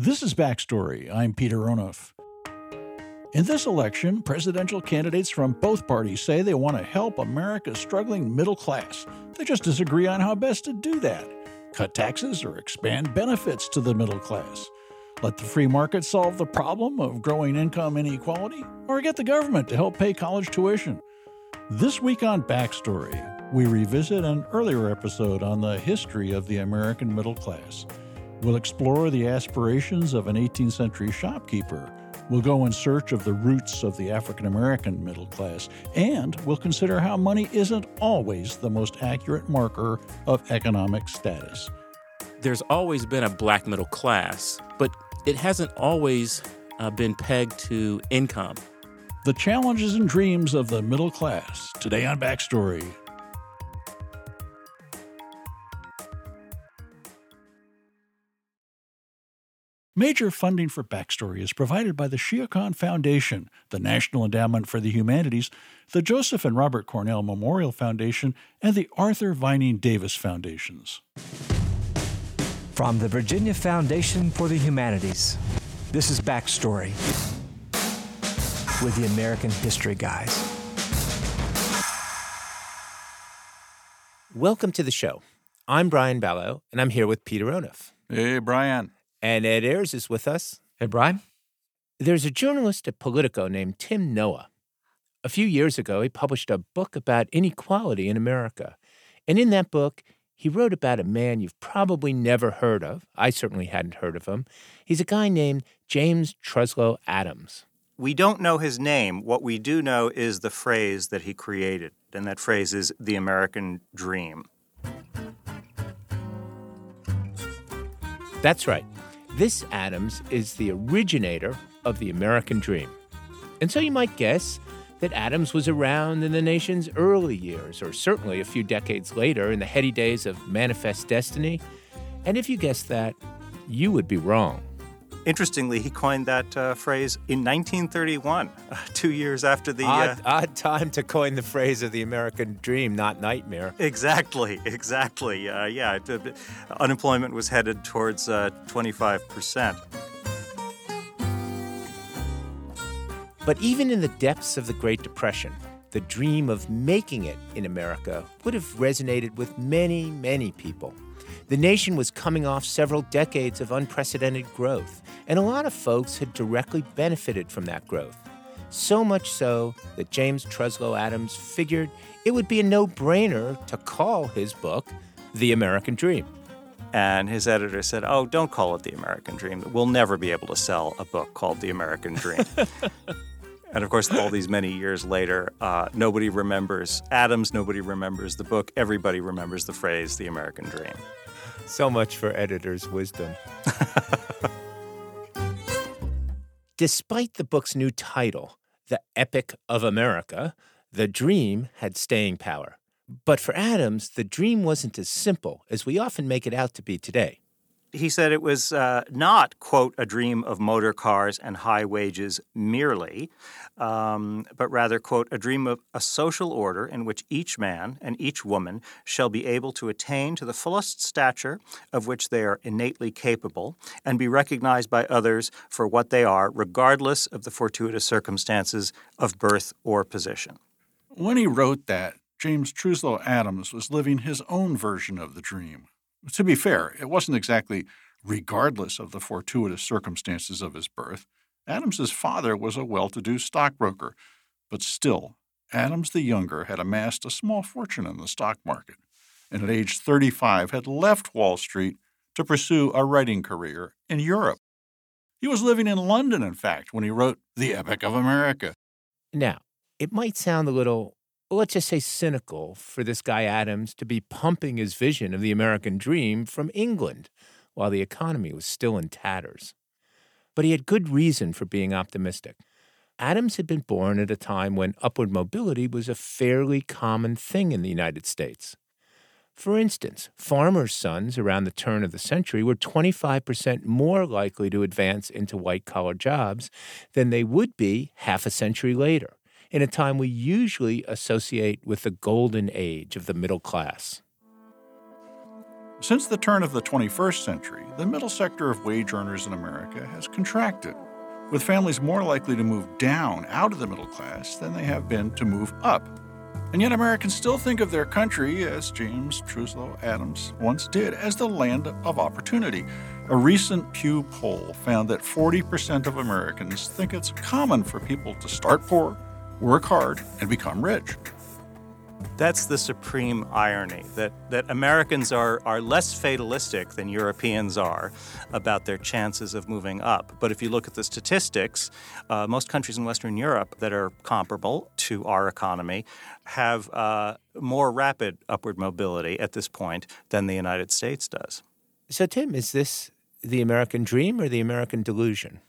This is Backstory. I'm Peter Onuf. In this election, presidential candidates from both parties say they want to help America's struggling middle class. They just disagree on how best to do that cut taxes or expand benefits to the middle class. Let the free market solve the problem of growing income inequality, or get the government to help pay college tuition. This week on Backstory, we revisit an earlier episode on the history of the American middle class. We'll explore the aspirations of an 18th century shopkeeper. We'll go in search of the roots of the African American middle class, and we'll consider how money isn't always the most accurate marker of economic status. There's always been a black middle class, but it hasn't always uh, been pegged to income. The challenges and dreams of the middle class, today on Backstory. Major funding for Backstory is provided by the Shia Khan Foundation, the National Endowment for the Humanities, the Joseph and Robert Cornell Memorial Foundation, and the Arthur Vining Davis Foundations. From the Virginia Foundation for the Humanities, this is Backstory with the American History Guys. Welcome to the show. I'm Brian Balogh, and I'm here with Peter Onuf. Hey, Brian. And Ed Ayers is with us. Hey, Brian. There's a journalist at Politico named Tim Noah. A few years ago, he published a book about inequality in America. And in that book, he wrote about a man you've probably never heard of. I certainly hadn't heard of him. He's a guy named James Truslow Adams. We don't know his name. What we do know is the phrase that he created, and that phrase is the American dream. That's right. This Adams is the originator of the American dream. And so you might guess that Adams was around in the nation's early years, or certainly a few decades later in the heady days of Manifest Destiny. And if you guessed that, you would be wrong. Interestingly, he coined that uh, phrase in 1931, uh, two years after the. Odd, uh, odd, time to coin the phrase of the American dream, not nightmare. Exactly, exactly. Uh, yeah, unemployment was headed towards 25%. Uh, but even in the depths of the Great Depression, the dream of making it in America would have resonated with many, many people. The nation was coming off several decades of unprecedented growth, and a lot of folks had directly benefited from that growth. So much so that James Truslow Adams figured it would be a no brainer to call his book The American Dream. And his editor said, Oh, don't call it The American Dream. We'll never be able to sell a book called The American Dream. and of course, all these many years later, uh, nobody remembers Adams, nobody remembers the book, everybody remembers the phrase The American Dream. So much for editor's wisdom. Despite the book's new title, The Epic of America, the dream had staying power. But for Adams, the dream wasn't as simple as we often make it out to be today he said it was uh, not, quote, a dream of motor cars and high wages merely, um, but rather, quote, a dream of a social order in which each man and each woman shall be able to attain to the fullest stature of which they are innately capable and be recognized by others for what they are, regardless of the fortuitous circumstances of birth or position. When he wrote that, James Truslow Adams was living his own version of the dream. To be fair, it wasn't exactly regardless of the fortuitous circumstances of his birth. Adams's father was a well-to-do stockbroker, but still, Adams the younger had amassed a small fortune in the stock market, and at age 35 had left Wall Street to pursue a writing career in Europe. He was living in London, in fact, when he wrote The Epic of America. Now, it might sound a little let's just say cynical for this guy Adams to be pumping his vision of the American dream from England while the economy was still in tatters. But he had good reason for being optimistic. Adams had been born at a time when upward mobility was a fairly common thing in the United States. For instance, farmers' sons around the turn of the century were 25% more likely to advance into white collar jobs than they would be half a century later in a time we usually associate with the golden age of the middle class. Since the turn of the 21st century, the middle sector of wage earners in America has contracted, with families more likely to move down out of the middle class than they have been to move up. And yet, Americans still think of their country, as James Truslow Adams once did, as the land of opportunity. A recent Pew poll found that 40% of Americans think it's common for people to start poor, work hard, and become rich. That's the supreme irony that, that Americans are, are less fatalistic than Europeans are about their chances of moving up. But if you look at the statistics, uh, most countries in Western Europe that are comparable to our economy have uh, more rapid upward mobility at this point than the United States does. So, Tim, is this the American dream or the American delusion?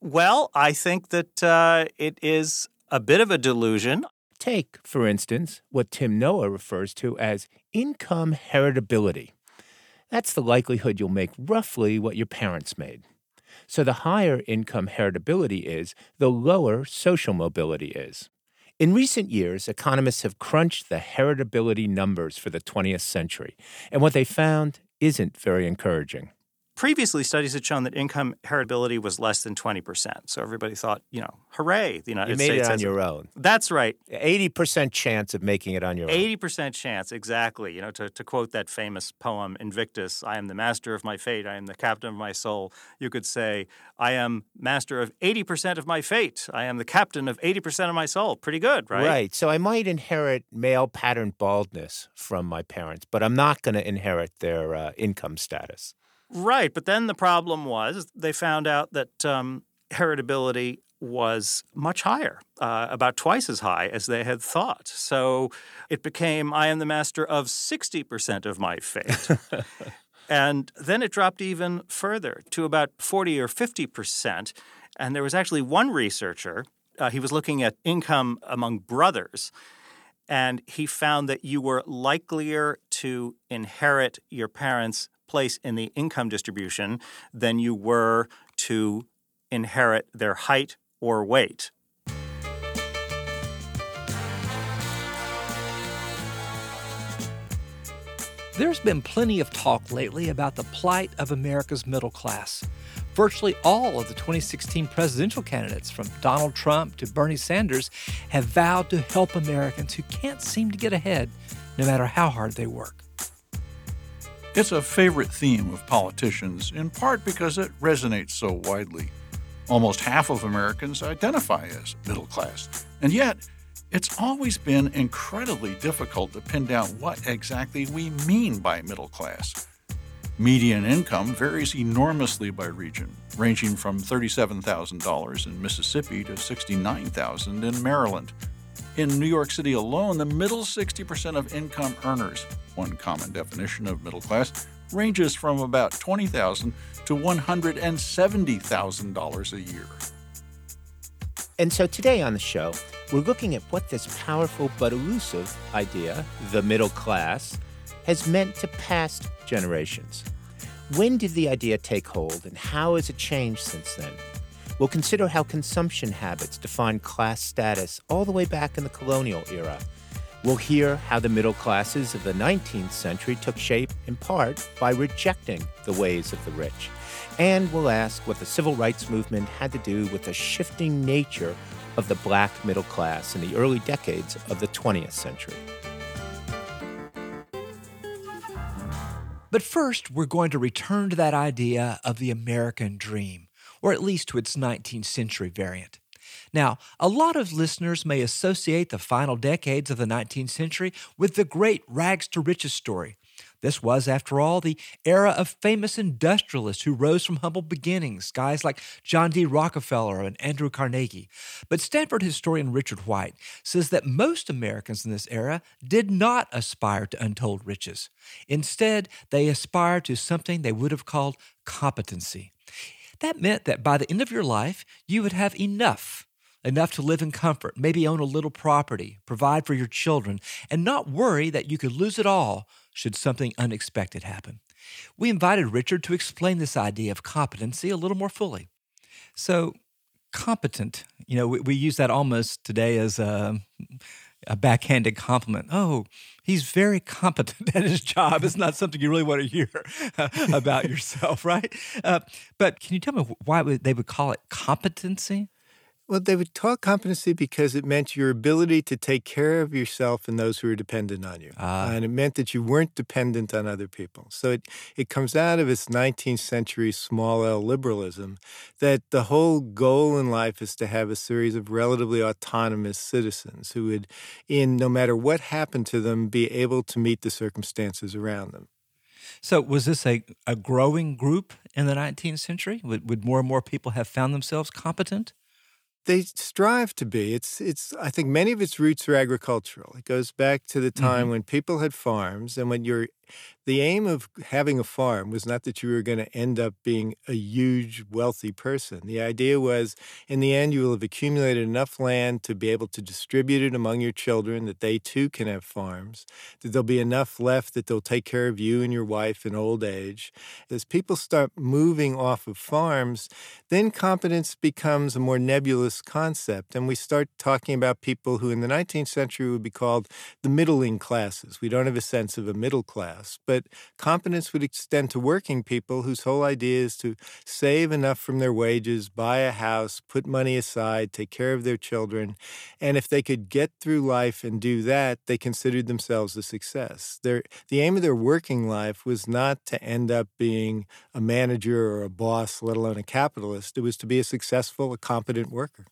Well, I think that uh, it is a bit of a delusion. Take, for instance, what Tim Noah refers to as income heritability. That's the likelihood you'll make roughly what your parents made. So the higher income heritability is, the lower social mobility is. In recent years, economists have crunched the heritability numbers for the 20th century, and what they found isn't very encouraging. Previously, studies had shown that income heritability was less than 20%. So everybody thought, you know, hooray, the United you made States it on your own. That's right. 80% chance of making it on your own. 80% chance, exactly. You know, to, to quote that famous poem, Invictus, I am the master of my fate, I am the captain of my soul. You could say, I am master of 80% of my fate, I am the captain of 80% of my soul. Pretty good, right? Right. So I might inherit male pattern baldness from my parents, but I'm not going to inherit their uh, income status. Right, but then the problem was they found out that um, heritability was much higher, uh, about twice as high as they had thought. So it became I am the master of 60% of my fate. and then it dropped even further to about 40 or 50%. And there was actually one researcher, uh, he was looking at income among brothers. And he found that you were likelier to inherit your parents' place in the income distribution than you were to inherit their height or weight. There's been plenty of talk lately about the plight of America's middle class. Virtually all of the 2016 presidential candidates, from Donald Trump to Bernie Sanders, have vowed to help Americans who can't seem to get ahead no matter how hard they work. It's a favorite theme of politicians, in part because it resonates so widely. Almost half of Americans identify as middle class, and yet it's always been incredibly difficult to pin down what exactly we mean by middle class. Median income varies enormously by region, ranging from $37,000 in Mississippi to 69,000 in Maryland. In New York City alone, the middle 60% of income earners, one common definition of middle class, ranges from about 20,000 to $170,000 a year. And so today on the show, we're looking at what this powerful but elusive idea, the middle class, has meant to past generations. When did the idea take hold, and how has it changed since then? We'll consider how consumption habits defined class status all the way back in the colonial era. We'll hear how the middle classes of the 19th century took shape in part by rejecting the ways of the rich. And we'll ask what the civil rights movement had to do with the shifting nature of the black middle class in the early decades of the 20th century. But first, we're going to return to that idea of the American dream, or at least to its 19th century variant. Now, a lot of listeners may associate the final decades of the 19th century with the great rags to riches story. This was, after all, the era of famous industrialists who rose from humble beginnings, guys like John D. Rockefeller and Andrew Carnegie. But Stanford historian Richard White says that most Americans in this era did not aspire to untold riches. Instead, they aspired to something they would have called competency. That meant that by the end of your life, you would have enough enough to live in comfort, maybe own a little property, provide for your children, and not worry that you could lose it all should something unexpected happen. We invited Richard to explain this idea of competency a little more fully. So, competent, you know, we, we use that almost today as a a backhanded compliment. Oh, he's very competent at his job. It's not something you really want to hear about yourself, right? Uh, but can you tell me why they would call it competency? Well, they would talk competency because it meant your ability to take care of yourself and those who are dependent on you. Uh, and it meant that you weren't dependent on other people. So it, it comes out of its 19th century small L liberalism that the whole goal in life is to have a series of relatively autonomous citizens who would, in no matter what happened to them, be able to meet the circumstances around them. So, was this a, a growing group in the 19th century? Would, would more and more people have found themselves competent? They strive to be. It's it's I think many of its roots are agricultural. It goes back to the time mm-hmm. when people had farms and when you're the aim of having a farm was not that you were going to end up being a huge wealthy person. The idea was in the end, you will have accumulated enough land to be able to distribute it among your children, that they too can have farms, that there'll be enough left that they'll take care of you and your wife in old age. As people start moving off of farms, then competence becomes a more nebulous concept. And we start talking about people who in the 19th century would be called the middling classes. We don't have a sense of a middle but competence would extend to working people whose whole idea is to save enough from their wages, buy a house, put money aside, take care of their children. And if they could get through life and do that, they considered themselves a success. Their, the aim of their working life was not to end up being a manager or a boss, let alone a capitalist. It was to be a successful, a competent worker.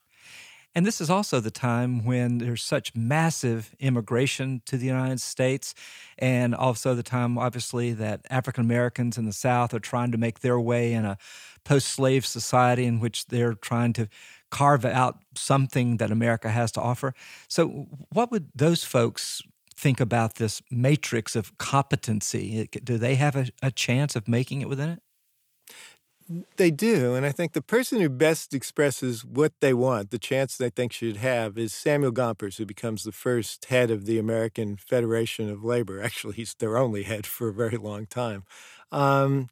And this is also the time when there's such massive immigration to the United States, and also the time, obviously, that African Americans in the South are trying to make their way in a post slave society in which they're trying to carve out something that America has to offer. So, what would those folks think about this matrix of competency? Do they have a, a chance of making it within it? They do. And I think the person who best expresses what they want, the chance they think should have, is Samuel Gompers, who becomes the first head of the American Federation of Labor. Actually, he's their only head for a very long time. Um,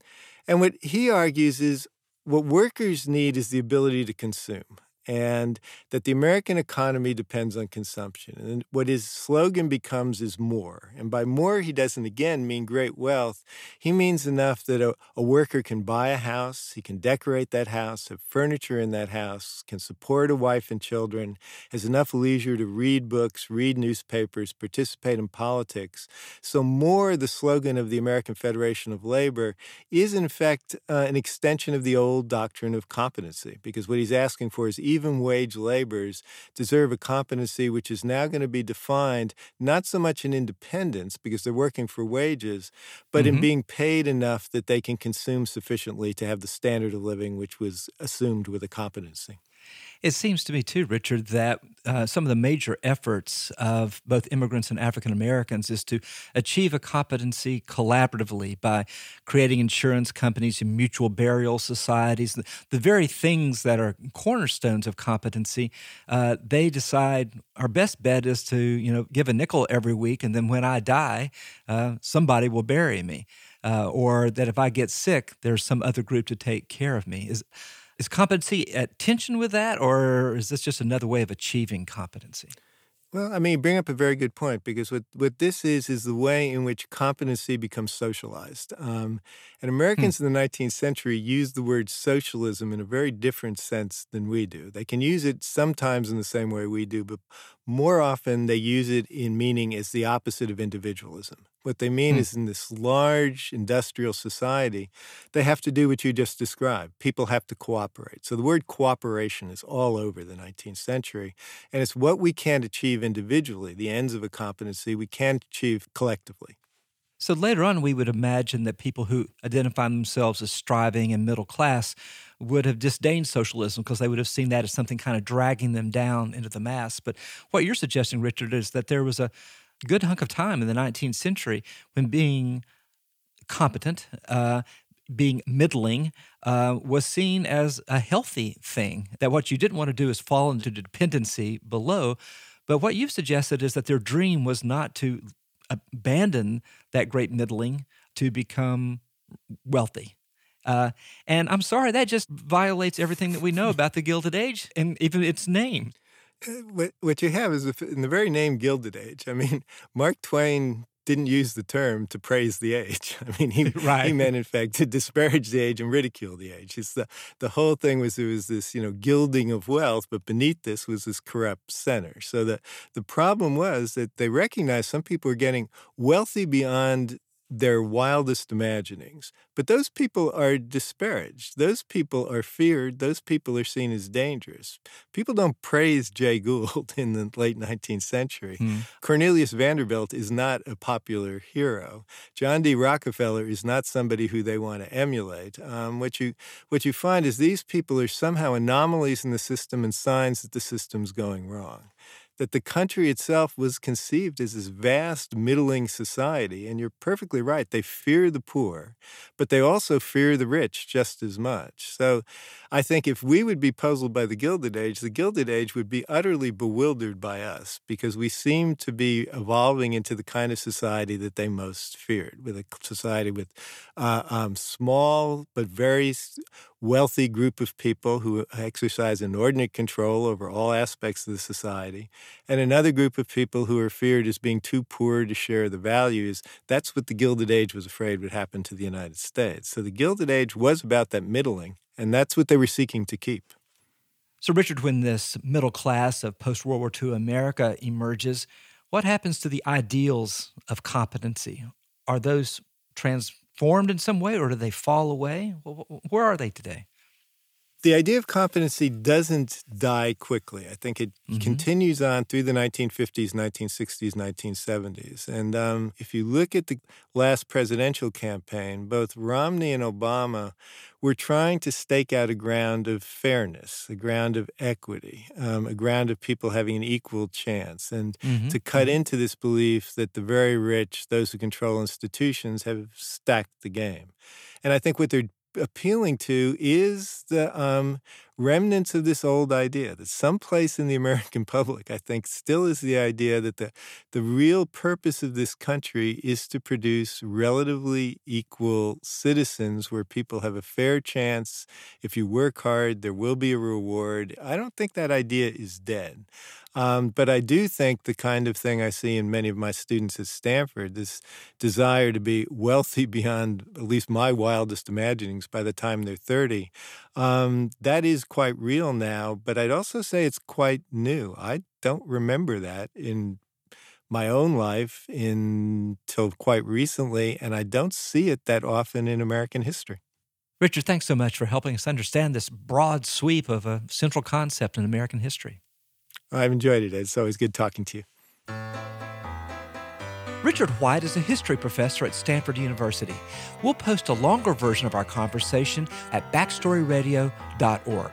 and what he argues is what workers need is the ability to consume and that the American economy depends on consumption. And what his slogan becomes is more. And by more, he doesn't again mean great wealth. He means enough that a, a, worker can buy a house, he can decorate that house, have furniture in that house, can support a wife and children, has enough leisure to read books, read newspapers, participate in politics. So, more, the slogan of the American Federation of Labor, is in fact uh, an extension of the old doctrine of competency, because what he's asking for is even wage laborers deserve a competency which is now going to be defined not so much in independence because they're working for wages, but mm-hmm. in being paid enough that they can consume sufficiently to have the standard of living which was assumed with a competency. It seems to me, too, Richard, that uh, some of the major efforts of both immigrants and African Americans is to achieve a competency collaboratively by creating insurance companies and mutual burial societies. The, the very things that are cornerstones of competency, uh, they decide our best bet is to you know give a nickel every week, and then when I die, uh, somebody will bury me. Uh, or that if I get sick, there's some other group to take care of me. Is is competency at tension with that, or is this just another way of achieving competency? Well, I mean, you bring up a very good point because what, what this is is the way in which competency becomes socialized. Um, and Americans hmm. in the 19th century used the word socialism in a very different sense than we do. They can use it sometimes in the same way we do, but more often they use it in meaning as the opposite of individualism. What they mean hmm. is in this large industrial society, they have to do what you just described. People have to cooperate. So the word cooperation is all over the 19th century. And it's what we can't achieve individually, the ends of a competency, we can't achieve collectively. So later on, we would imagine that people who identify themselves as striving and middle class would have disdained socialism because they would have seen that as something kind of dragging them down into the mass. But what you're suggesting, Richard, is that there was a good hunk of time in the 19th century when being competent, uh, being middling, uh, was seen as a healthy thing. That what you didn't want to do is fall into dependency below. But what you've suggested is that their dream was not to abandon that great middling to become wealthy. Uh, and I'm sorry, that just violates everything that we know about the Gilded Age and even its name. Uh, what, what you have is in the very name Gilded Age. I mean, Mark Twain didn't use the term to praise the age. I mean, he, right. he meant, in fact, to disparage the age and ridicule the age. It's the, the whole thing was there was this, you know, gilding of wealth, but beneath this was this corrupt center. So the, the problem was that they recognized some people were getting wealthy beyond their wildest imaginings. But those people are disparaged. Those people are feared. Those people are seen as dangerous. People don't praise Jay Gould in the late 19th century. Hmm. Cornelius Vanderbilt is not a popular hero. John D. Rockefeller is not somebody who they want to emulate. Um, what you what you find is these people are somehow anomalies in the system and signs that the system's going wrong that the country itself was conceived as this vast middling society. And you're perfectly right. They fear the poor, but they also fear the rich just as much. So I think if we would be puzzled by the Gilded Age, the Gilded Age would be utterly bewildered by us because we seem to be evolving into the kind of society that they most feared, with a society with uh, um, small but very wealthy group of people who exercise inordinate control over all aspects of the society, and another group of people who are feared as being too poor to share the values. That's what the Gilded Age was afraid would happen to the United States. So the Gilded Age was about that middling, and that's what they were seeking to keep. So, Richard, when this middle class of post World War II America emerges, what happens to the ideals of competency? Are those transformed in some way or do they fall away? Where are they today? The idea of competency doesn't die quickly. I think it mm-hmm. continues on through the 1950s, 1960s, 1970s. And um, if you look at the last presidential campaign, both Romney and Obama were trying to stake out a ground of fairness, a ground of equity, um, a ground of people having an equal chance, and mm-hmm. to cut mm-hmm. into this belief that the very rich, those who control institutions, have stacked the game. And I think what they're appealing to is the um, remnants of this old idea that someplace in the American public, I think, still is the idea that the, the real purpose of this country is to produce relatively equal citizens where people have a fair chance. If you work hard, there will be a reward. I don't think that idea is dead. Um, but I do think the kind of thing I see in many of my students at Stanford, this desire to be wealthy beyond at least my wildest imaginings by the time they're 30, um, that is quite real now. But I'd also say it's quite new. I don't remember that in my own life until quite recently, and I don't see it that often in American history. Richard, thanks so much for helping us understand this broad sweep of a central concept in American history. I've enjoyed it. It's always good talking to you. Richard White is a history professor at Stanford University. We'll post a longer version of our conversation at backstoryradio.org.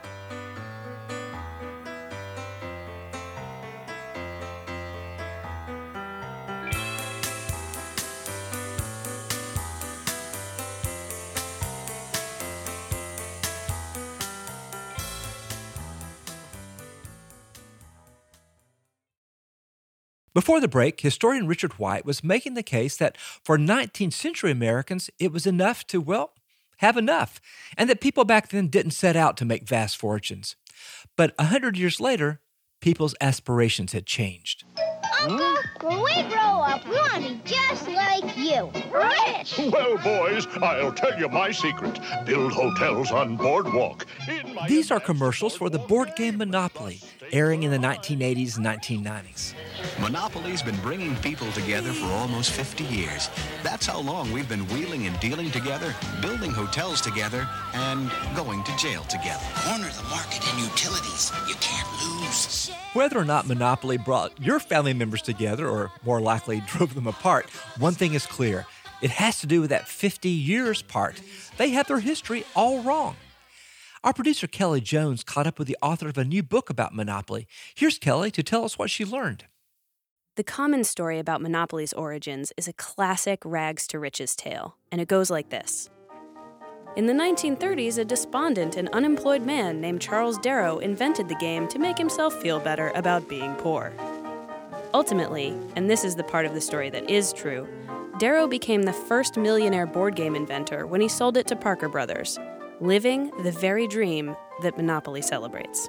Before the break, historian Richard White was making the case that for 19th century Americans, it was enough to, well, have enough, and that people back then didn't set out to make vast fortunes. But a hundred years later, people's aspirations had changed. Uncle, when we grow up, we want to be just like you. Rich! Well, boys, I'll tell you my secret. Build hotels on Boardwalk. These are commercials for the board game Monopoly, airing in the 1980s and 1990s. Monopoly's been bringing people together for almost 50 years. That's how long we've been wheeling and dealing together, building hotels together, and going to jail together. Corner the market and utilities. You can't lose. Whether or not Monopoly brought your family members together, or more likely drove them apart, one thing is clear. It has to do with that 50 years part. They have their history all wrong. Our producer Kelly Jones caught up with the author of a new book about Monopoly. Here's Kelly to tell us what she learned. The common story about Monopoly's origins is a classic rags to riches tale, and it goes like this. In the 1930s, a despondent and unemployed man named Charles Darrow invented the game to make himself feel better about being poor. Ultimately, and this is the part of the story that is true, Darrow became the first millionaire board game inventor when he sold it to Parker Brothers, living the very dream that Monopoly celebrates.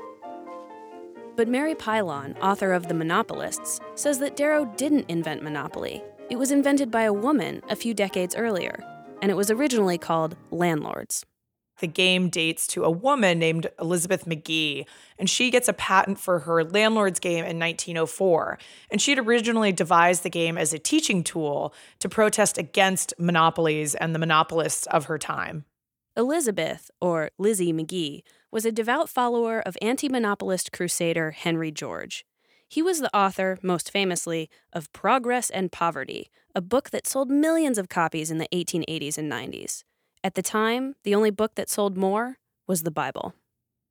But Mary Pilon, author of The Monopolists, says that Darrow didn't invent Monopoly. It was invented by a woman a few decades earlier, and it was originally called Landlords. The game dates to a woman named Elizabeth Magie, and she gets a patent for her landlord's game in 1904. And she had originally devised the game as a teaching tool to protest against monopolies and the monopolists of her time. Elizabeth, or Lizzie Magie, was a devout follower of anti monopolist crusader Henry George. He was the author, most famously, of Progress and Poverty, a book that sold millions of copies in the 1880s and 90s. At the time, the only book that sold more was the Bible.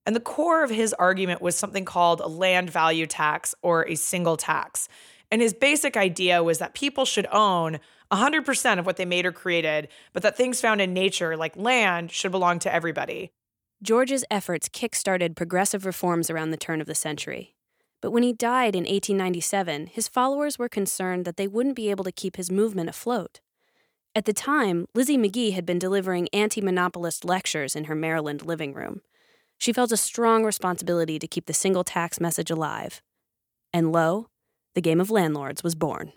And the core of his argument was something called a land value tax or a single tax. And his basic idea was that people should own 100% of what they made or created, but that things found in nature, like land, should belong to everybody. George's efforts kick-started progressive reforms around the turn of the century. But when he died in 1897, his followers were concerned that they wouldn't be able to keep his movement afloat. At the time, Lizzie Magie had been delivering anti monopolist lectures in her Maryland living room. She felt a strong responsibility to keep the single tax message alive. And lo, the game of landlords was born.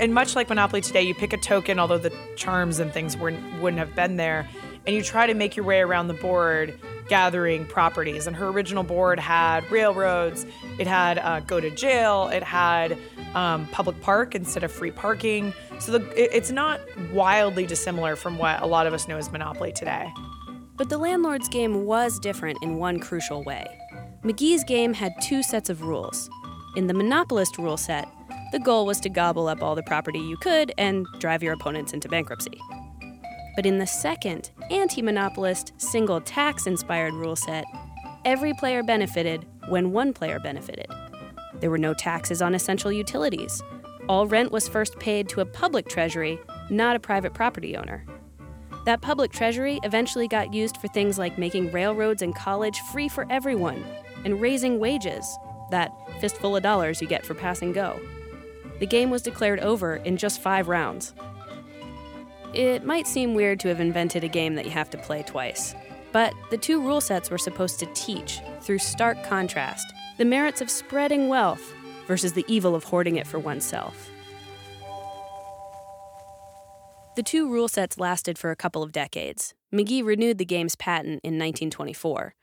And much like Monopoly today, you pick a token, although the charms and things weren't, wouldn't have been there, and you try to make your way around the board gathering properties. And her original board had railroads, it had uh, go to jail, it had um, public park instead of free parking. So the, it, it's not wildly dissimilar from what a lot of us know as Monopoly today. But the landlord's game was different in one crucial way. Magie's game had two sets of rules. In the monopolist rule set, the goal was to gobble up all the property you could and drive your opponents into bankruptcy. But in the second, anti monopolist, single tax inspired rule set, every player benefited when one player benefited. There were no taxes on essential utilities. All rent was first paid to a public treasury, not a private property owner. That public treasury eventually got used for things like making railroads and college free for everyone and raising wages, that fistful of dollars you get for passing go. The game was declared over in just five rounds. It might seem weird to have invented a game that you have to play twice, but the two rule sets were supposed to teach, through stark contrast, the merits of spreading wealth versus the evil of hoarding it for oneself. The two rule sets lasted for a couple of decades. Magie renewed the game's patent in 1924,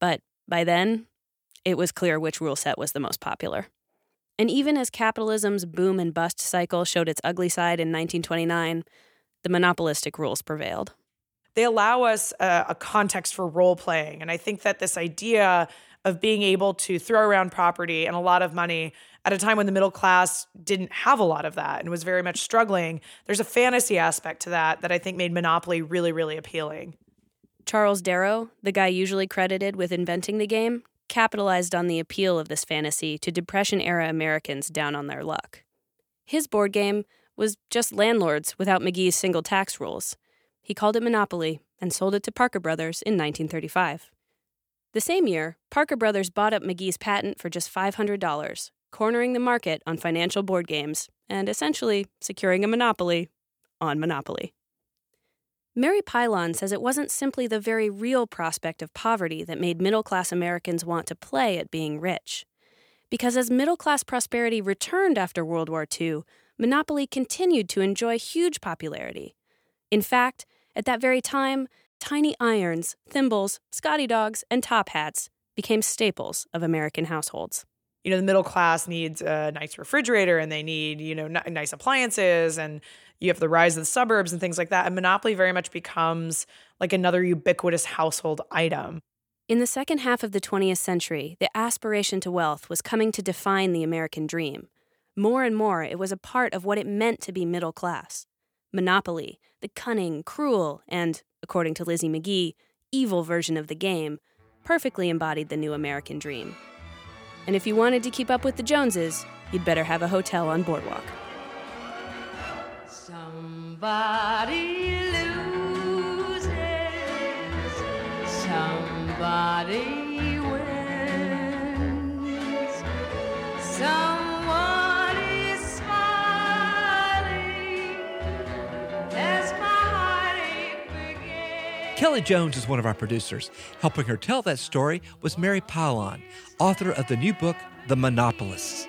but by then, it was clear which rule set was the most popular. And even as capitalism's boom and bust cycle showed its ugly side in 1929, the monopolistic rules prevailed. They allow us a, a context for role playing. And I think that this idea of being able to throw around property and a lot of money at a time when the middle class didn't have a lot of that and was very much struggling. There's a fantasy aspect to that that I think made Monopoly really, really appealing. Charles Darrow, the guy usually credited with inventing the game, capitalized on the appeal of this fantasy to Depression era Americans down on their luck. His board game was just landlords without Magie's single tax rules. He called it Monopoly and sold it to Parker Brothers in 1935. The same year, Parker Brothers bought up Magie's patent for just $500, cornering the market on financial board games and essentially securing a monopoly on Monopoly. Mary Pilon says it wasn't simply the very real prospect of poverty that made middle class Americans want to play at being rich. Because as middle class prosperity returned after World War II, Monopoly continued to enjoy huge popularity. In fact, at that very time, tiny irons, thimbles, Scotty dogs, and top hats became staples of American households. You know, the middle class needs a nice refrigerator and they need, you know, n- nice appliances and you have the rise of the suburbs and things like that. And Monopoly very much becomes like another ubiquitous household item. In the second half of the 20th century, the aspiration to wealth was coming to define the American dream. More and more, it was a part of what it meant to be middle class. Monopoly, the cunning, cruel, and, according to Lizzie Magie, evil version of the game, perfectly embodied the new American dream. And if you wanted to keep up with the Joneses, you'd better have a hotel on Boardwalk. Somebody loses, somebody wins. Someone Kelly Jones is one of our producers. Helping her tell that story was Mary Pilon, author of the new book, The Monopolists.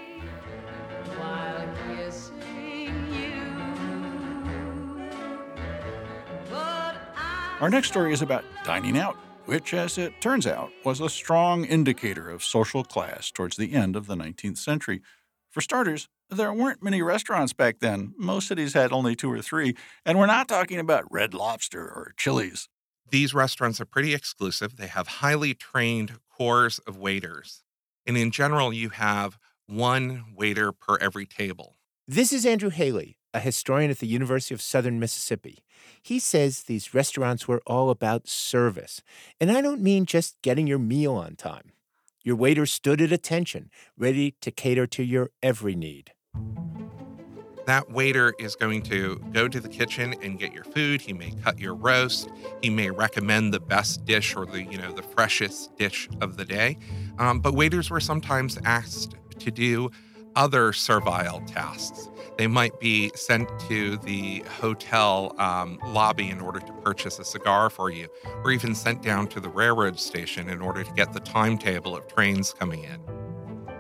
Our next story is about dining out, which, as it turns out, was a strong indicator of social class towards the end of the 19th century. For starters, there weren't many restaurants back then. Most cities had only two or three, and we're not talking about Red Lobster or Chili's. These restaurants are pretty exclusive. They have highly trained cores of waiters. And in general, you have one waiter per every table. This is Andrew Haley, a historian at the University of Southern Mississippi. He says these restaurants were all about service. And I don't mean just getting your meal on time. Your waiter stood at attention, ready to cater to your every need. That waiter is going to go to the kitchen and get your food. He may cut your roast. He may recommend the best dish or the you know the freshest dish of the day. Um, but waiters were sometimes asked to do other servile tasks. They might be sent to the hotel um, lobby in order to purchase a cigar for you, or even sent down to the railroad station in order to get the timetable of trains coming in.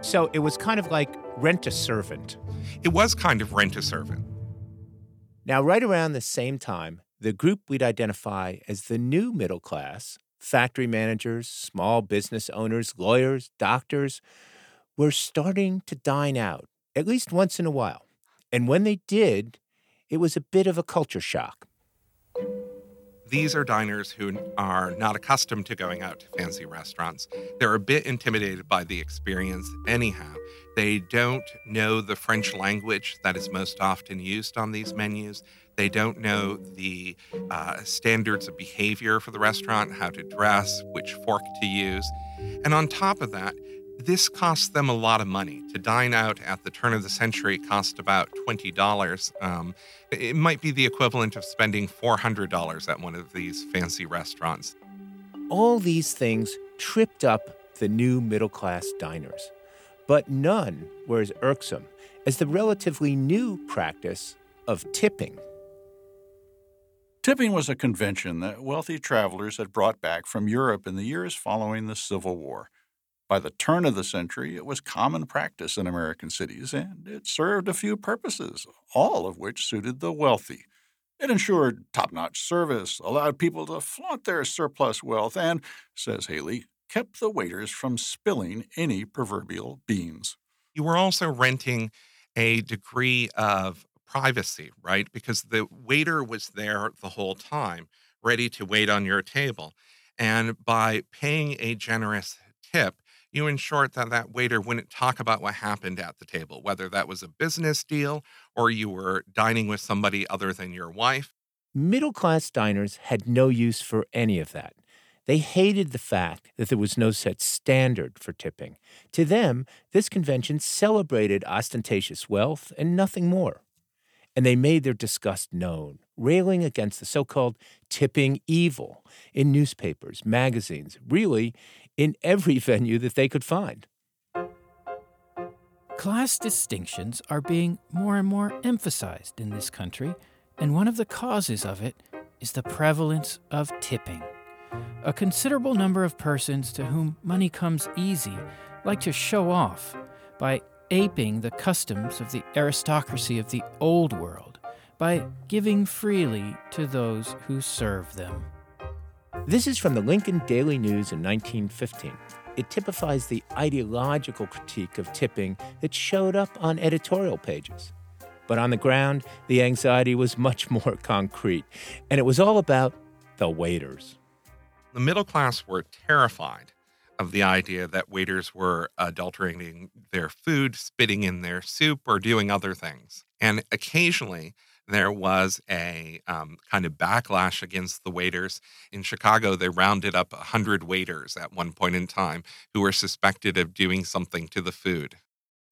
So it was kind of like rent a servant. It was kind of rent a servant. Now, right around the same time, the group we'd identify as the new middle class factory managers, small business owners, lawyers, doctors were starting to dine out, at least once in a while. And when they did, it was a bit of a culture shock. These are diners who are not accustomed to going out to fancy restaurants. They're a bit intimidated by the experience, anyhow. They don't know the French language that is most often used on these menus. They don't know the uh, standards of behavior for the restaurant, how to dress, which fork to use. And on top of that, this costs them a lot of money. To dine out at the turn of the century cost about $20. Um, it might be the equivalent of spending $400 at one of these fancy restaurants. All these things tripped up the new middle class diners, but none were as irksome as the relatively new practice of tipping. Tipping was a convention that wealthy travelers had brought back from Europe in the years following the Civil War. By the turn of the century, it was common practice in American cities, and it served a few purposes, all of which suited the wealthy. It ensured top notch service, allowed people to flaunt their surplus wealth, and, says Haley, kept the waiters from spilling any proverbial beans. You were also renting a degree of privacy, right? Because the waiter was there the whole time, ready to wait on your table. And by paying a generous tip, you ensured that that waiter wouldn't talk about what happened at the table, whether that was a business deal or you were dining with somebody other than your wife. Middle class diners had no use for any of that. They hated the fact that there was no set standard for tipping. To them, this convention celebrated ostentatious wealth and nothing more. And they made their disgust known, railing against the so called tipping evil in newspapers, magazines, really in every venue that they could find. Class distinctions are being more and more emphasized in this country, and one of the causes of it is the prevalence of tipping. A considerable number of persons to whom money comes easy like to show off by aping the customs of the aristocracy of the old world by giving freely to those who serve them. This is from the Lincoln Daily News in 1915. It typifies the ideological critique of tipping that showed up on editorial pages. But on the ground, the anxiety was much more concrete, and it was all about the waiters. The middle class were terrified of the idea that waiters were adulterating their food, spitting in their soup, or doing other things. And occasionally, there was a um, kind of backlash against the waiters. In Chicago, they rounded up 100 waiters at one point in time who were suspected of doing something to the food.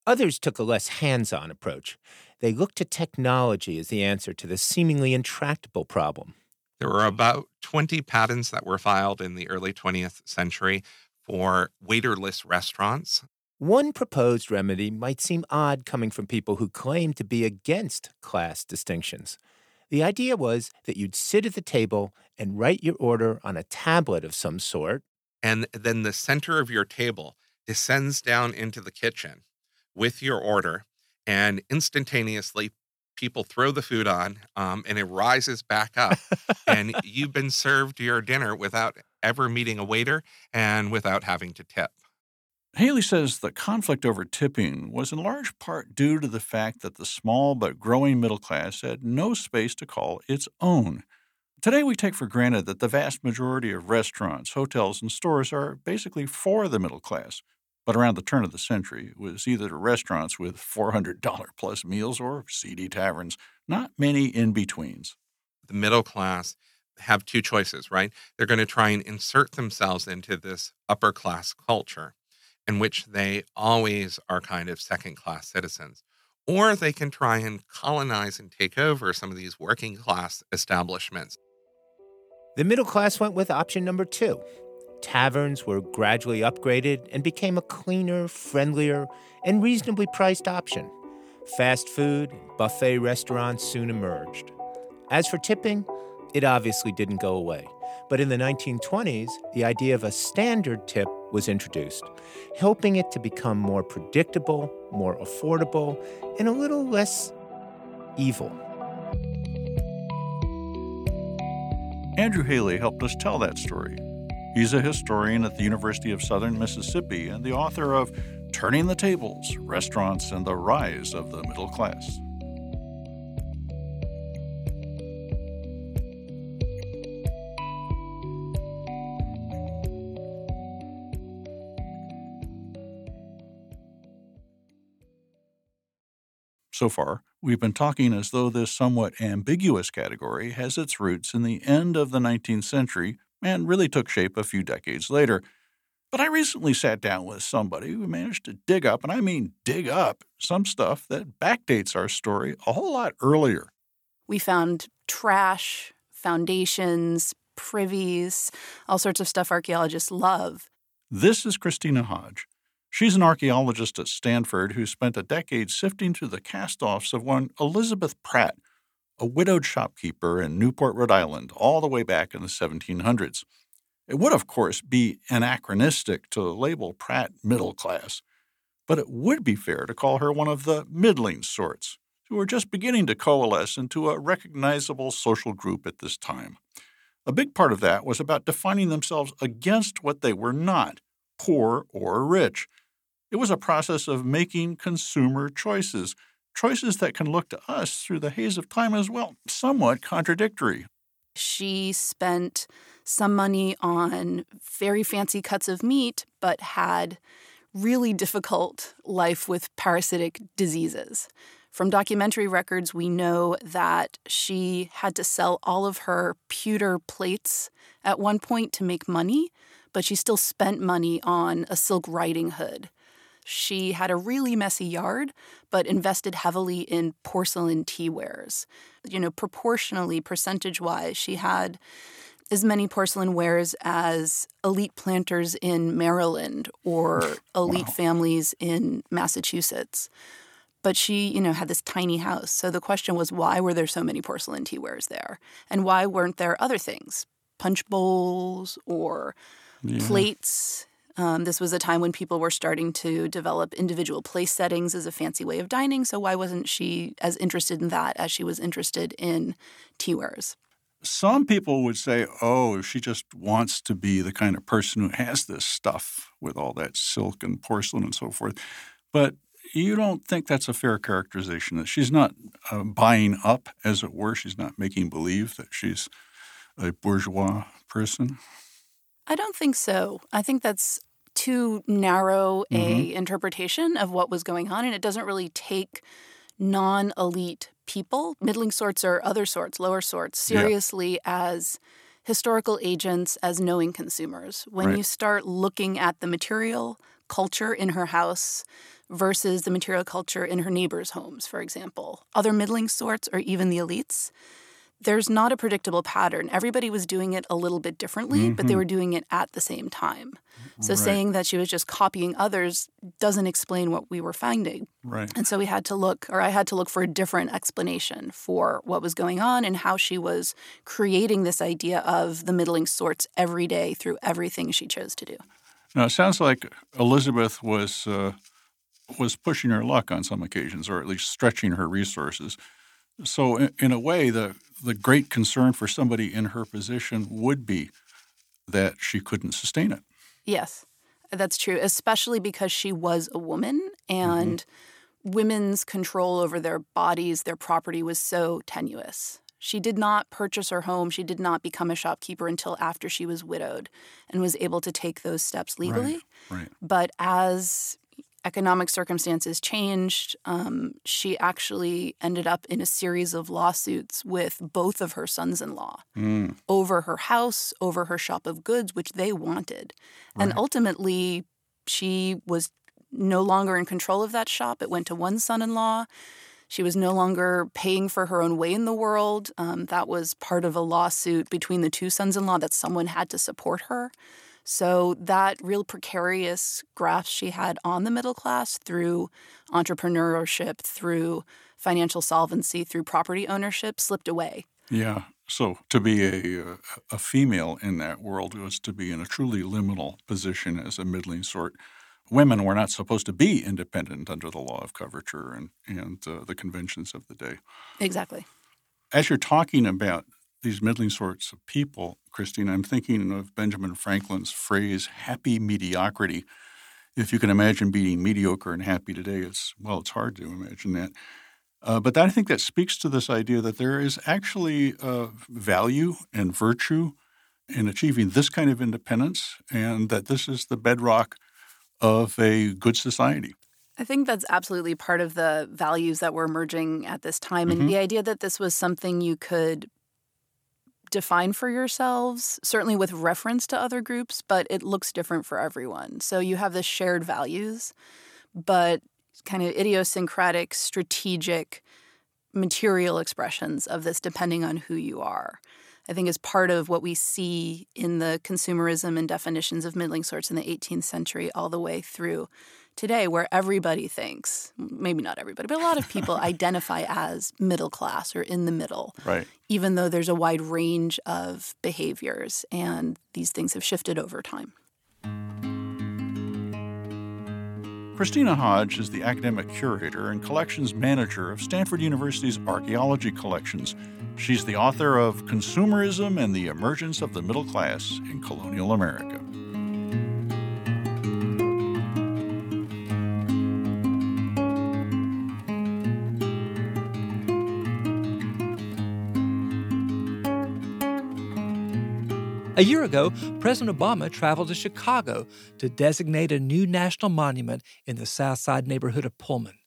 Others took a less hands on approach. They looked to technology as the answer to this seemingly intractable problem. There were about 20 patents that were filed in the early 20th century for waiterless restaurants. One proposed remedy might seem odd coming from people who claim to be against class distinctions. The idea was that you'd sit at the table and write your order on a tablet of some sort. And then the center of your table descends down into the kitchen with your order, and instantaneously, people throw the food on um, and it rises back up. and you've been served your dinner without ever meeting a waiter and without having to tip. Haley says the conflict over tipping was in large part due to the fact that the small but growing middle class had no space to call its own. Today, we take for granted that the vast majority of restaurants, hotels, and stores are basically for the middle class. But around the turn of the century, it was either restaurants with $400 plus meals or seedy taverns, not many in betweens. The middle class have two choices, right? They're going to try and insert themselves into this upper class culture in which they always are kind of second class citizens. Or they can try and colonize and take over some of these working class establishments. The middle class went with option number two. Taverns were gradually upgraded and became a cleaner, friendlier, and reasonably priced option. Fast food buffet restaurants soon emerged. As for tipping, it obviously didn't go away. But in the 1920s, the idea of a standard tip was introduced, helping it to become more predictable, more affordable, and a little less evil. Andrew Haley helped us tell that story. He's a historian at the University of Southern Mississippi and the author of Turning the Tables Restaurants and the Rise of the Middle Class. So far, we've been talking as though this somewhat ambiguous category has its roots in the end of the 19th century and really took shape a few decades later. But I recently sat down with somebody who managed to dig up, and I mean dig up, some stuff that backdates our story a whole lot earlier. We found trash, foundations, privies, all sorts of stuff archaeologists love. This is Christina Hodge. She's an archaeologist at Stanford who spent a decade sifting through the cast offs of one Elizabeth Pratt, a widowed shopkeeper in Newport, Rhode Island, all the way back in the 1700s. It would, of course, be anachronistic to label Pratt middle class, but it would be fair to call her one of the middling sorts, who were just beginning to coalesce into a recognizable social group at this time. A big part of that was about defining themselves against what they were not, poor or rich, it was a process of making consumer choices, choices that can look to us through the haze of time as well, somewhat contradictory. She spent some money on very fancy cuts of meat, but had really difficult life with parasitic diseases. From documentary records, we know that she had to sell all of her pewter plates at one point to make money, but she still spent money on a silk riding hood she had a really messy yard, but invested heavily in porcelain teawares. You know, proportionally, percentage wise, she had as many porcelain wares as elite planters in Maryland or elite wow. families in Massachusetts. But she, you know, had this tiny house. So the question was, why were there so many porcelain teawares there? And why weren't there other things? Punch bowls or yeah. plates um, this was a time when people were starting to develop individual place settings as a fancy way of dining. So why wasn't she as interested in that as she was interested in teawares? Some people would say, oh, she just wants to be the kind of person who has this stuff with all that silk and porcelain and so forth. But you don't think that's a fair characterization that she's not uh, buying up, as it were. She's not making believe that she's a bourgeois person. I don't think so. I think that's too narrow a mm-hmm. interpretation of what was going on, and it doesn't really take non elite people, middling sorts or other sorts, lower sorts, seriously yeah. as historical agents, as knowing consumers. When right. you start looking at the material culture in her house versus the material culture in her neighbors' homes, for example, other middling sorts or even the elites, there's not a predictable pattern. Everybody was doing it a little bit differently, mm-hmm. but they Mhm. were doing it at the same time. So Right. saying that she was just copying others doesn't explain what we were finding. Right. And so we had to look, or I had to look for a different explanation for what was going on and how she was creating this idea of the middling sorts every day through everything she chose to do. Now it sounds like Elizabeth was uh, was pushing her luck on some occasions, or at least stretching her resources. So in, in a way, the the great concern for somebody in her position would be that she couldn't sustain it. Yes, that's true, especially because she was a woman and mm-hmm. women's control over their bodies, their property was so tenuous. She did not purchase her home. She did not become a shopkeeper until after she was widowed and was able to take those steps legally. Right. But as economic circumstances changed, um, she actually ended up in a series of lawsuits with both of her sons in law Mm. over her house, over her shop of goods, which they wanted. And ultimately, she was no longer in control of that shop. It went to one son in law. She was no longer paying for her own way in the world. Um, that was part of a lawsuit between the two sons in law that someone had to support her. So, that real precarious grasp she had on the middle class through entrepreneurship, through financial solvency, through property ownership slipped away. Yeah. So to be a a female in that world was to be in a truly liminal position as a middling sort. Women were not supposed to be independent under the law of coverture and and uh, the conventions of the day. Exactly. As you're talking about these middling sorts of people, Christine, I'm thinking of Benjamin Franklin's phrase "happy mediocrity." If you can imagine being mediocre and happy today, it's well, it's hard to imagine that. Uh, but I think that speaks to this idea that there is actually uh, value and virtue in achieving this kind of independence, and that this is the bedrock of a good society. I think that's absolutely part of the values that were emerging at this time. Mhm. And the idea that this was something you could define for yourselves, certainly with reference to other groups, but it looks different for everyone. So you have the shared values, but kind of idiosyncratic, strategic, material expressions of this depending on who you are. I think is part of what we see in the consumerism and definitions of middling sorts in the 18th century all the way through today, where everybody thinks, maybe not everybody, but a lot of people identify as middle class or in the middle, Right. even though there's a wide range of behaviors and these things have shifted over time. Christina Hodge is the academic curator and collections manager of Stanford University's archaeology collections. She's the author of Consumerism and the Emergence of the Middle Class in Colonial America. A year ago, President Obama traveled to Chicago to designate a new national monument in the South Side neighborhood of Pullman.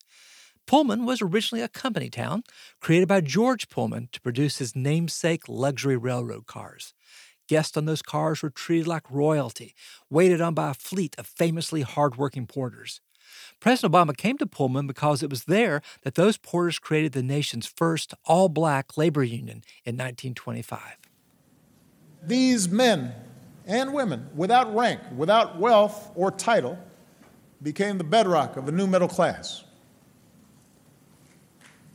Pullman was originally a company town created by George Pullman to produce his namesake luxury railroad cars. Guests on those cars were treated like royalty, waited on by a fleet of famously hardworking porters. President Obama came to Pullman because it was there that those porters created the nation's first all black labor union in 1925. These men and women, without rank, without wealth or title, became the bedrock of a new middle class.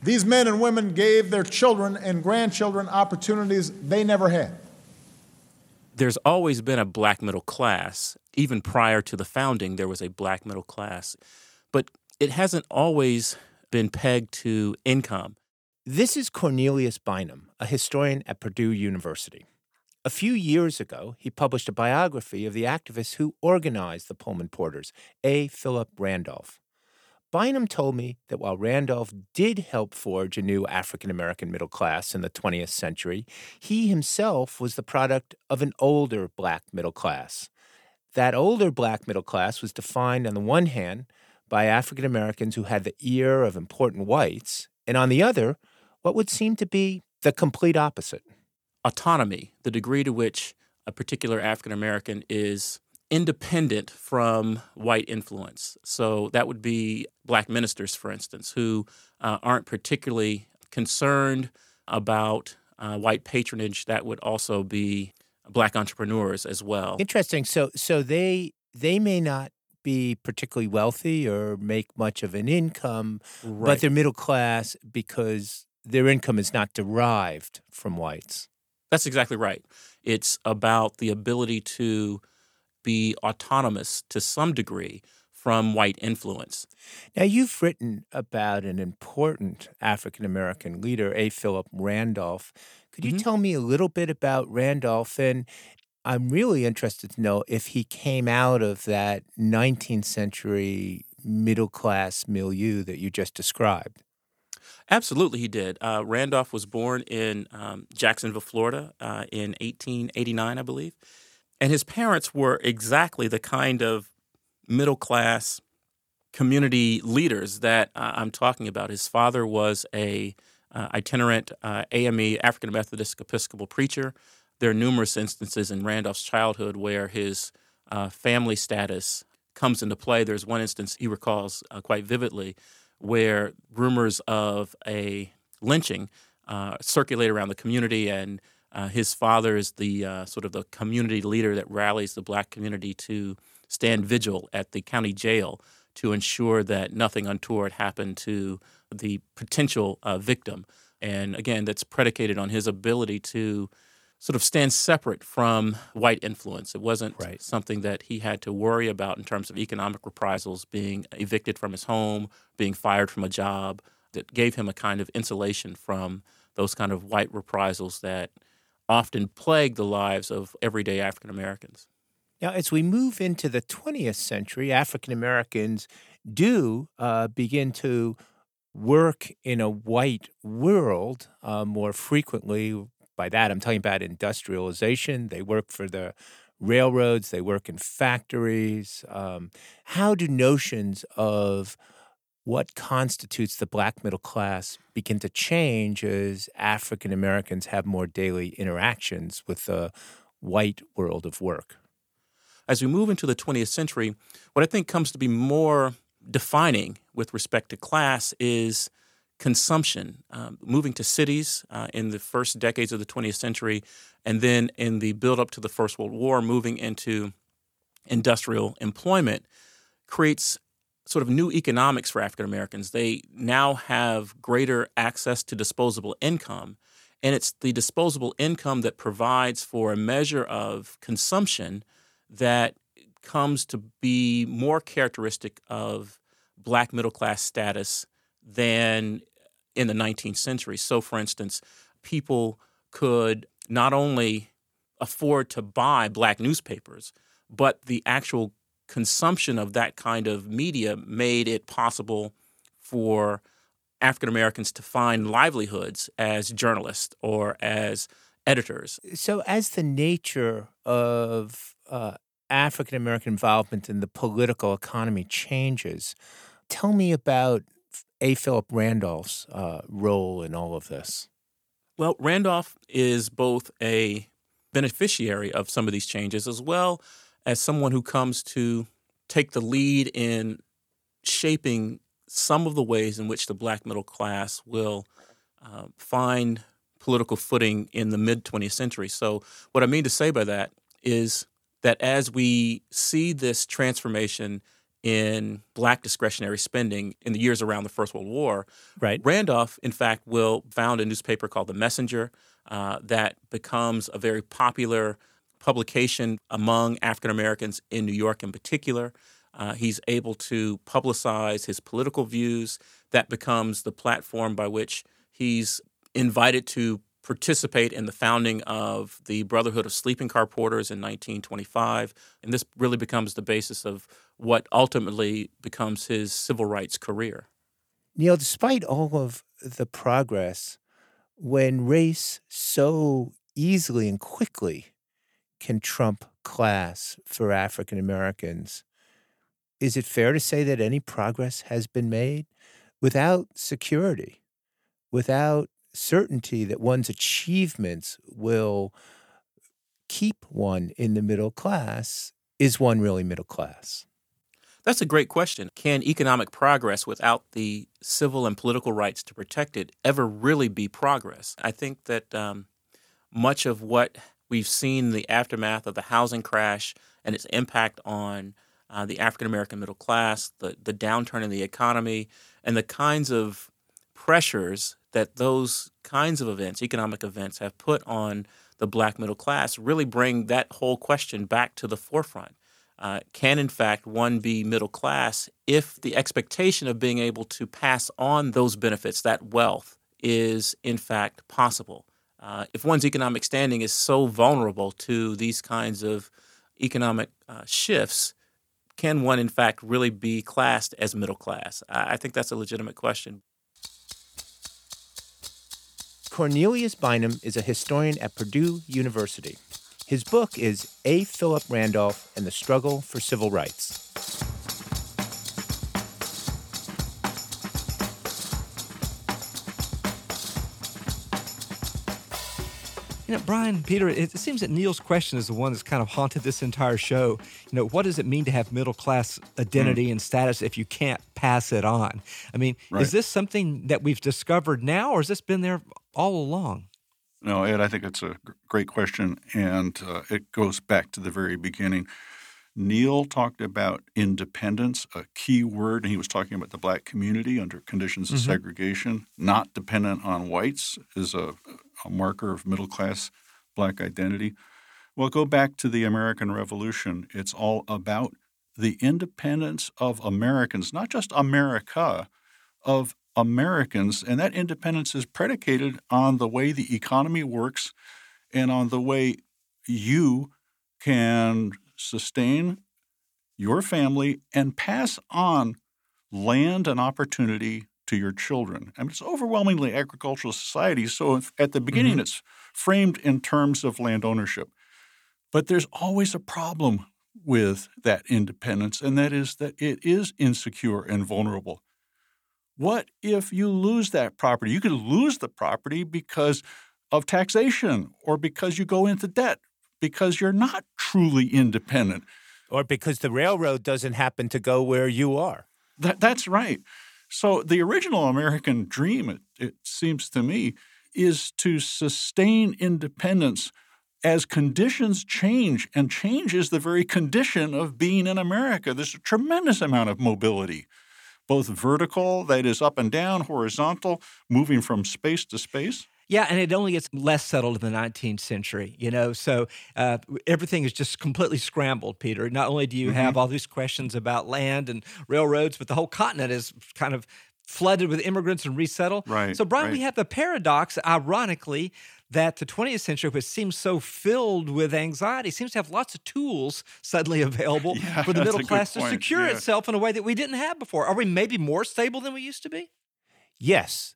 These men and women gave their children and grandchildren opportunities they never had. There's always been a black middle class. Even prior to the founding, there was a black middle class. But it hasn't always been pegged to income. This is Cornelius Bynum, a historian at Purdue University. A few years ago, he published a biography of the activist who organized the Pullman Porters, A. Philip Randolph. Bynum told me that while Randolph did help forge a new African American middle class in the 20th century, he himself was the product of an older black middle class. That older black middle class was defined, on the one hand, by African Americans who had the ear of important whites, and on the other, what would seem to be the complete opposite. Autonomy, the degree to which a particular African American is independent from white influence. So that would be black ministers, for instance, who uh, aren't particularly concerned about uh, white patronage, that would also be black entrepreneurs as well. Interesting. So so they they may not be particularly wealthy or make much of an income, Right. but they're middle class because their income is not derived from whites. That's exactly right. It's about the ability to be autonomous to some degree from white influence. Now, you've written about an important African American leader, A. Philip Randolph. Could you mm-hmm. tell me a little bit about Randolph? And I'm really interested to know if he came out of that 19th century middle class milieu that you just described. Absolutely, he did. Uh, Randolph was born in um, Jacksonville, Florida, uh, in 1889, I believe. And his parents were exactly the kind of middle class community leaders that uh, I'm talking about. His father was a uh, itinerant uh, AME African Methodist Episcopal preacher. There are numerous instances in Randolph's childhood where his uh, family status comes into play. There's one instance he recalls quite vividly where rumors of a lynching uh, circulate around the community, and uh, his father is the uh, sort of the community leader that rallies the black community to stand vigil at the county jail to ensure that nothing untoward happened to the potential uh, victim. And again, that's predicated on his ability to sort of stand separate from white influence. It wasn't something that he had to worry about in terms of economic reprisals, being evicted from his home, being fired from a job, that gave him a kind of insulation from those kind of white reprisals that often plague the lives of everyday African Americans. Now, as we move into the 20th century, African Americans do uh, begin to work in a white world uh, more frequently. By that, I'm talking about industrialization. They work for the railroads, they work in factories. Um, how do notions of what constitutes the black middle class begin to change as African Americans have more daily interactions with the white world of work? As we move into the 20th century, what I think comes to be more defining with respect to class is consumption. Um, moving to cities uh, in the first decades of the 20th century, and then in the build up to the First World War, moving into industrial employment creates sort of new economics for African Americans. They now have greater access to disposable income. And it's the disposable income that provides for a measure of consumption that comes to be more characteristic of black middle class status than in the 19th century. So, for instance, people could not only afford to buy black newspapers, but the actual consumption of that kind of media made it possible for African Americans to find livelihoods as journalists or as editors. So, as the nature of uh, African American involvement in the political economy changes, tell me about A. Philip Randolph's uh, role in all of this. Well, Randolph is both a beneficiary of some of these changes as well as someone who comes to take the lead in shaping some of the ways in which the black middle class will uh, find political footing in the mid 20th century. So, what I mean to say by that is that as we see this transformation in black discretionary spending in the years around the First World War, right. Randolph, in fact, will found a newspaper called The Messenger uh, that becomes a very popular publication among African Americans in New York in particular. Uh, he's able to publicize his political views. That becomes the platform by which he's invited to participate in the founding of the Brotherhood of Sleeping Car Porters in 1925. And this really becomes the basis of what ultimately becomes his civil rights career. Neil, despite all of the progress, when race so easily and quickly can trump class for African Americans, is it fair to say that any progress has been made without security, without certainty that one's achievements will keep one in the middle class? Is one really middle class? That's a great question. Can economic progress without the civil and political rights to protect it ever really be progress? I think that um, much of what we've seen the aftermath of the housing crash and its impact on uh, the African American middle class, the, the downturn in the economy, and the kinds of pressures that those kinds of events, economic events, have put on the black middle class really bring that whole question back to the forefront. Uh, can, in fact, one be middle class if the expectation of being able to pass on those benefits, that wealth, is in fact possible? Uh, if one's economic standing is so vulnerable to these kinds of economic uh, shifts, can one in fact really be classed as middle class? I, I think that's a legitimate question. Cornelius Bynum is a historian at Purdue University. His book is A. Philip Randolph and the Struggle for Civil Rights. You know, Brian, Peter, it seems that Neil's question is the one that's kind of haunted this entire show. You know, what does it mean to have middle class identity mm. and status if you can't pass it on? I mean, right. is this something that we've discovered now, or has this been there all along? No, Ed, I think it's a great question, and uh, it goes back to the very beginning. Neil talked about independence, a key word, and he was talking about the black community under conditions of mm-hmm. segregation, not dependent on whites, is a, a marker of middle class black identity. Well, go back to the American Revolution. It's all about the independence of Americans, not just America, of Americans. And that independence is predicated on the way the economy works and on the way you can sustain your family and pass on land and opportunity to your children. I mean, it's overwhelmingly agricultural society. So at the beginning, mm-hmm. it's framed in terms of land ownership. But there's always a problem with that independence, and that is that it is insecure and vulnerable. What if you lose that property? You could lose the property because of taxation or because you go into debt because you're not truly independent. Or because the railroad doesn't happen to go where you are. That, that's right. So the original American dream, it, it seems to me, is to sustain independence as conditions change, and change is the very condition of being in America. There's a tremendous amount of mobility, both vertical, that is up and down, horizontal, moving from space to space. Yeah, and it only gets less settled in the 19th century, you know. So uh, everything is just completely scrambled, Peter. Not only do you mm-hmm. have all these questions about land and railroads, but the whole continent is kind of flooded with immigrants and resettled. Right. So, Brian, right. we have the paradox, ironically, that the 20th century, which seems so filled with anxiety, seems to have lots of tools suddenly available yeah, for the middle class to secure yeah. itself in a way that we didn't have before. Are we maybe more stable than we used to be? Yes.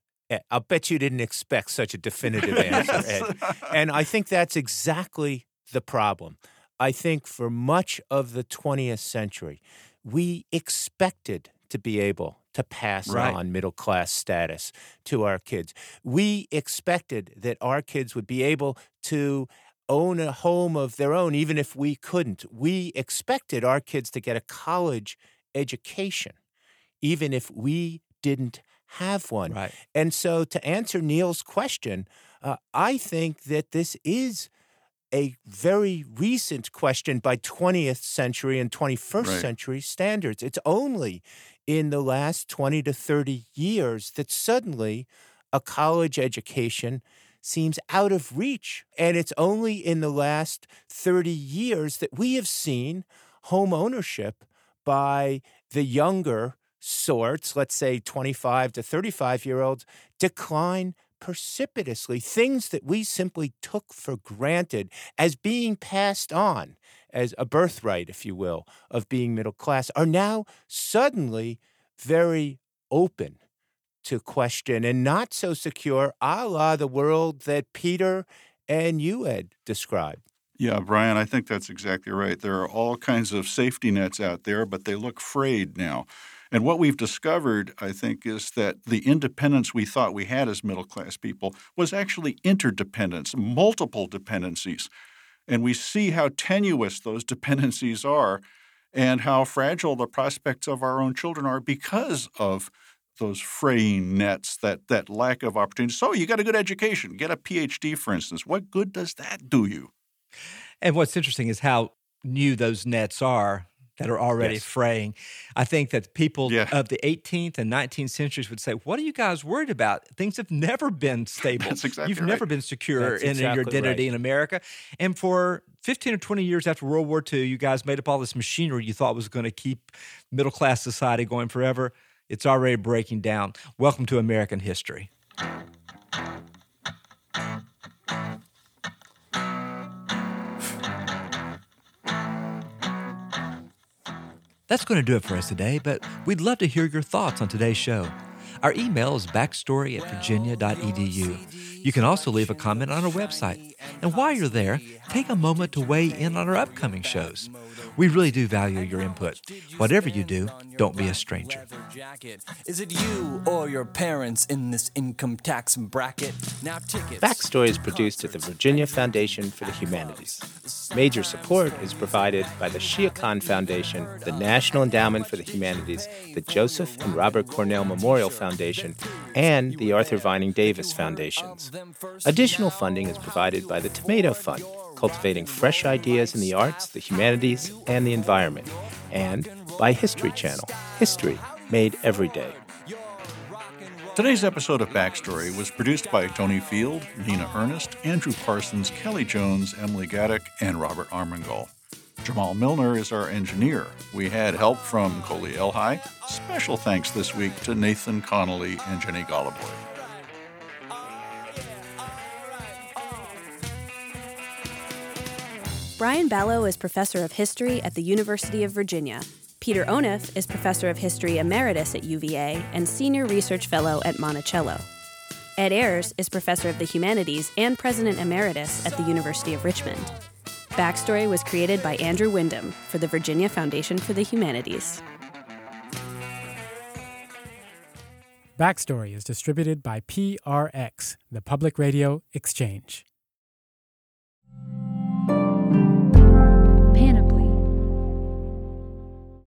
I'll bet you didn't expect such a definitive answer, Ed. And I think that's exactly the problem. I think for much of the 20th century, we expected to be able to pass right. on middle class status to our kids. We expected that our kids would be able to own a home of their own, even if we couldn't. We expected our kids to get a college education, even if we didn't have one. Right. And so, to answer Neil's question, uh, I think that this is a very recent question by 20th century and 21st Right. century standards. It's only in the last 20 to 30 years that suddenly a college education seems out of reach. And it's only in the last 30 years that we have seen home ownership by the younger sorts, let's say 25 to 35 year olds, decline precipitously. Things that we simply took for granted as being passed on as a birthright, if you will, of being middle class are now suddenly very open to question and not so secure, a la the world that Peter and you had described. Yeah, Brian, I think that's exactly right. There are all kinds of safety nets out there, but they look frayed now. And what we've discovered, I think, is that the independence we thought we had as middle class people was actually interdependence, multiple dependencies. And we see how tenuous those dependencies are. and how fragile the prospects of our own children are because of those fraying nets, that that lack of opportunity. So you got a good education, get a PhD, for instance. What good does that do you? And what's interesting is how new those nets are that are already Yes. fraying. I think that people Yeah. of the 18th and 19th centuries would say, "What are you guys worried about? Things have never been stable. That's exactly You've right. never been secure That's in your identity right. in America." And for 15 or 20 years after World War II, you guys made up all this machinery you thought was going to keep middle class society going forever. It's already breaking down. Welcome to American history. That's going to do it for us today, but we'd love to hear your thoughts on today's show. Our email is backstory at virginia.edu. You can also leave a comment on our website. And while you're there, take a moment to weigh in on our upcoming shows. We really do value your input. Whatever you do, don't be a stranger. Is it you or your parents in this income tax bracket? Now tickets. Backstory is produced at the Virginia Foundation for the Humanities. Major support is provided by the Shia Khan Foundation, the National Endowment for the Humanities, the Joseph and Robert Cornell Memorial Foundation, and the Arthur Vining Davis Foundations. Additional funding is provided by the Tomato Fund, cultivating fresh ideas in the arts, the humanities, and the environment, and by History Channel, history made every day. Today's episode of Backstory was produced by Tony Field, Nina Earnest, Andrew Parsons, Kelly Jones, Emily Gadek, and Robert Armengol. Jamal Milner is our engineer. We had help from Coley Elhai. Special thanks this week to Nathan Connolly and Jenny Goliboy. Brian Balogh is professor of history at the University of Virginia. Peter Onuf is professor of history emeritus at UVA and senior research fellow at Monticello. Ed Ayers is professor of the humanities and president emeritus at the University of Richmond. Backstory was created by Andrew Wyndham for the Virginia Foundation for the Humanities. Backstory is distributed by PRX, the Public Radio Exchange.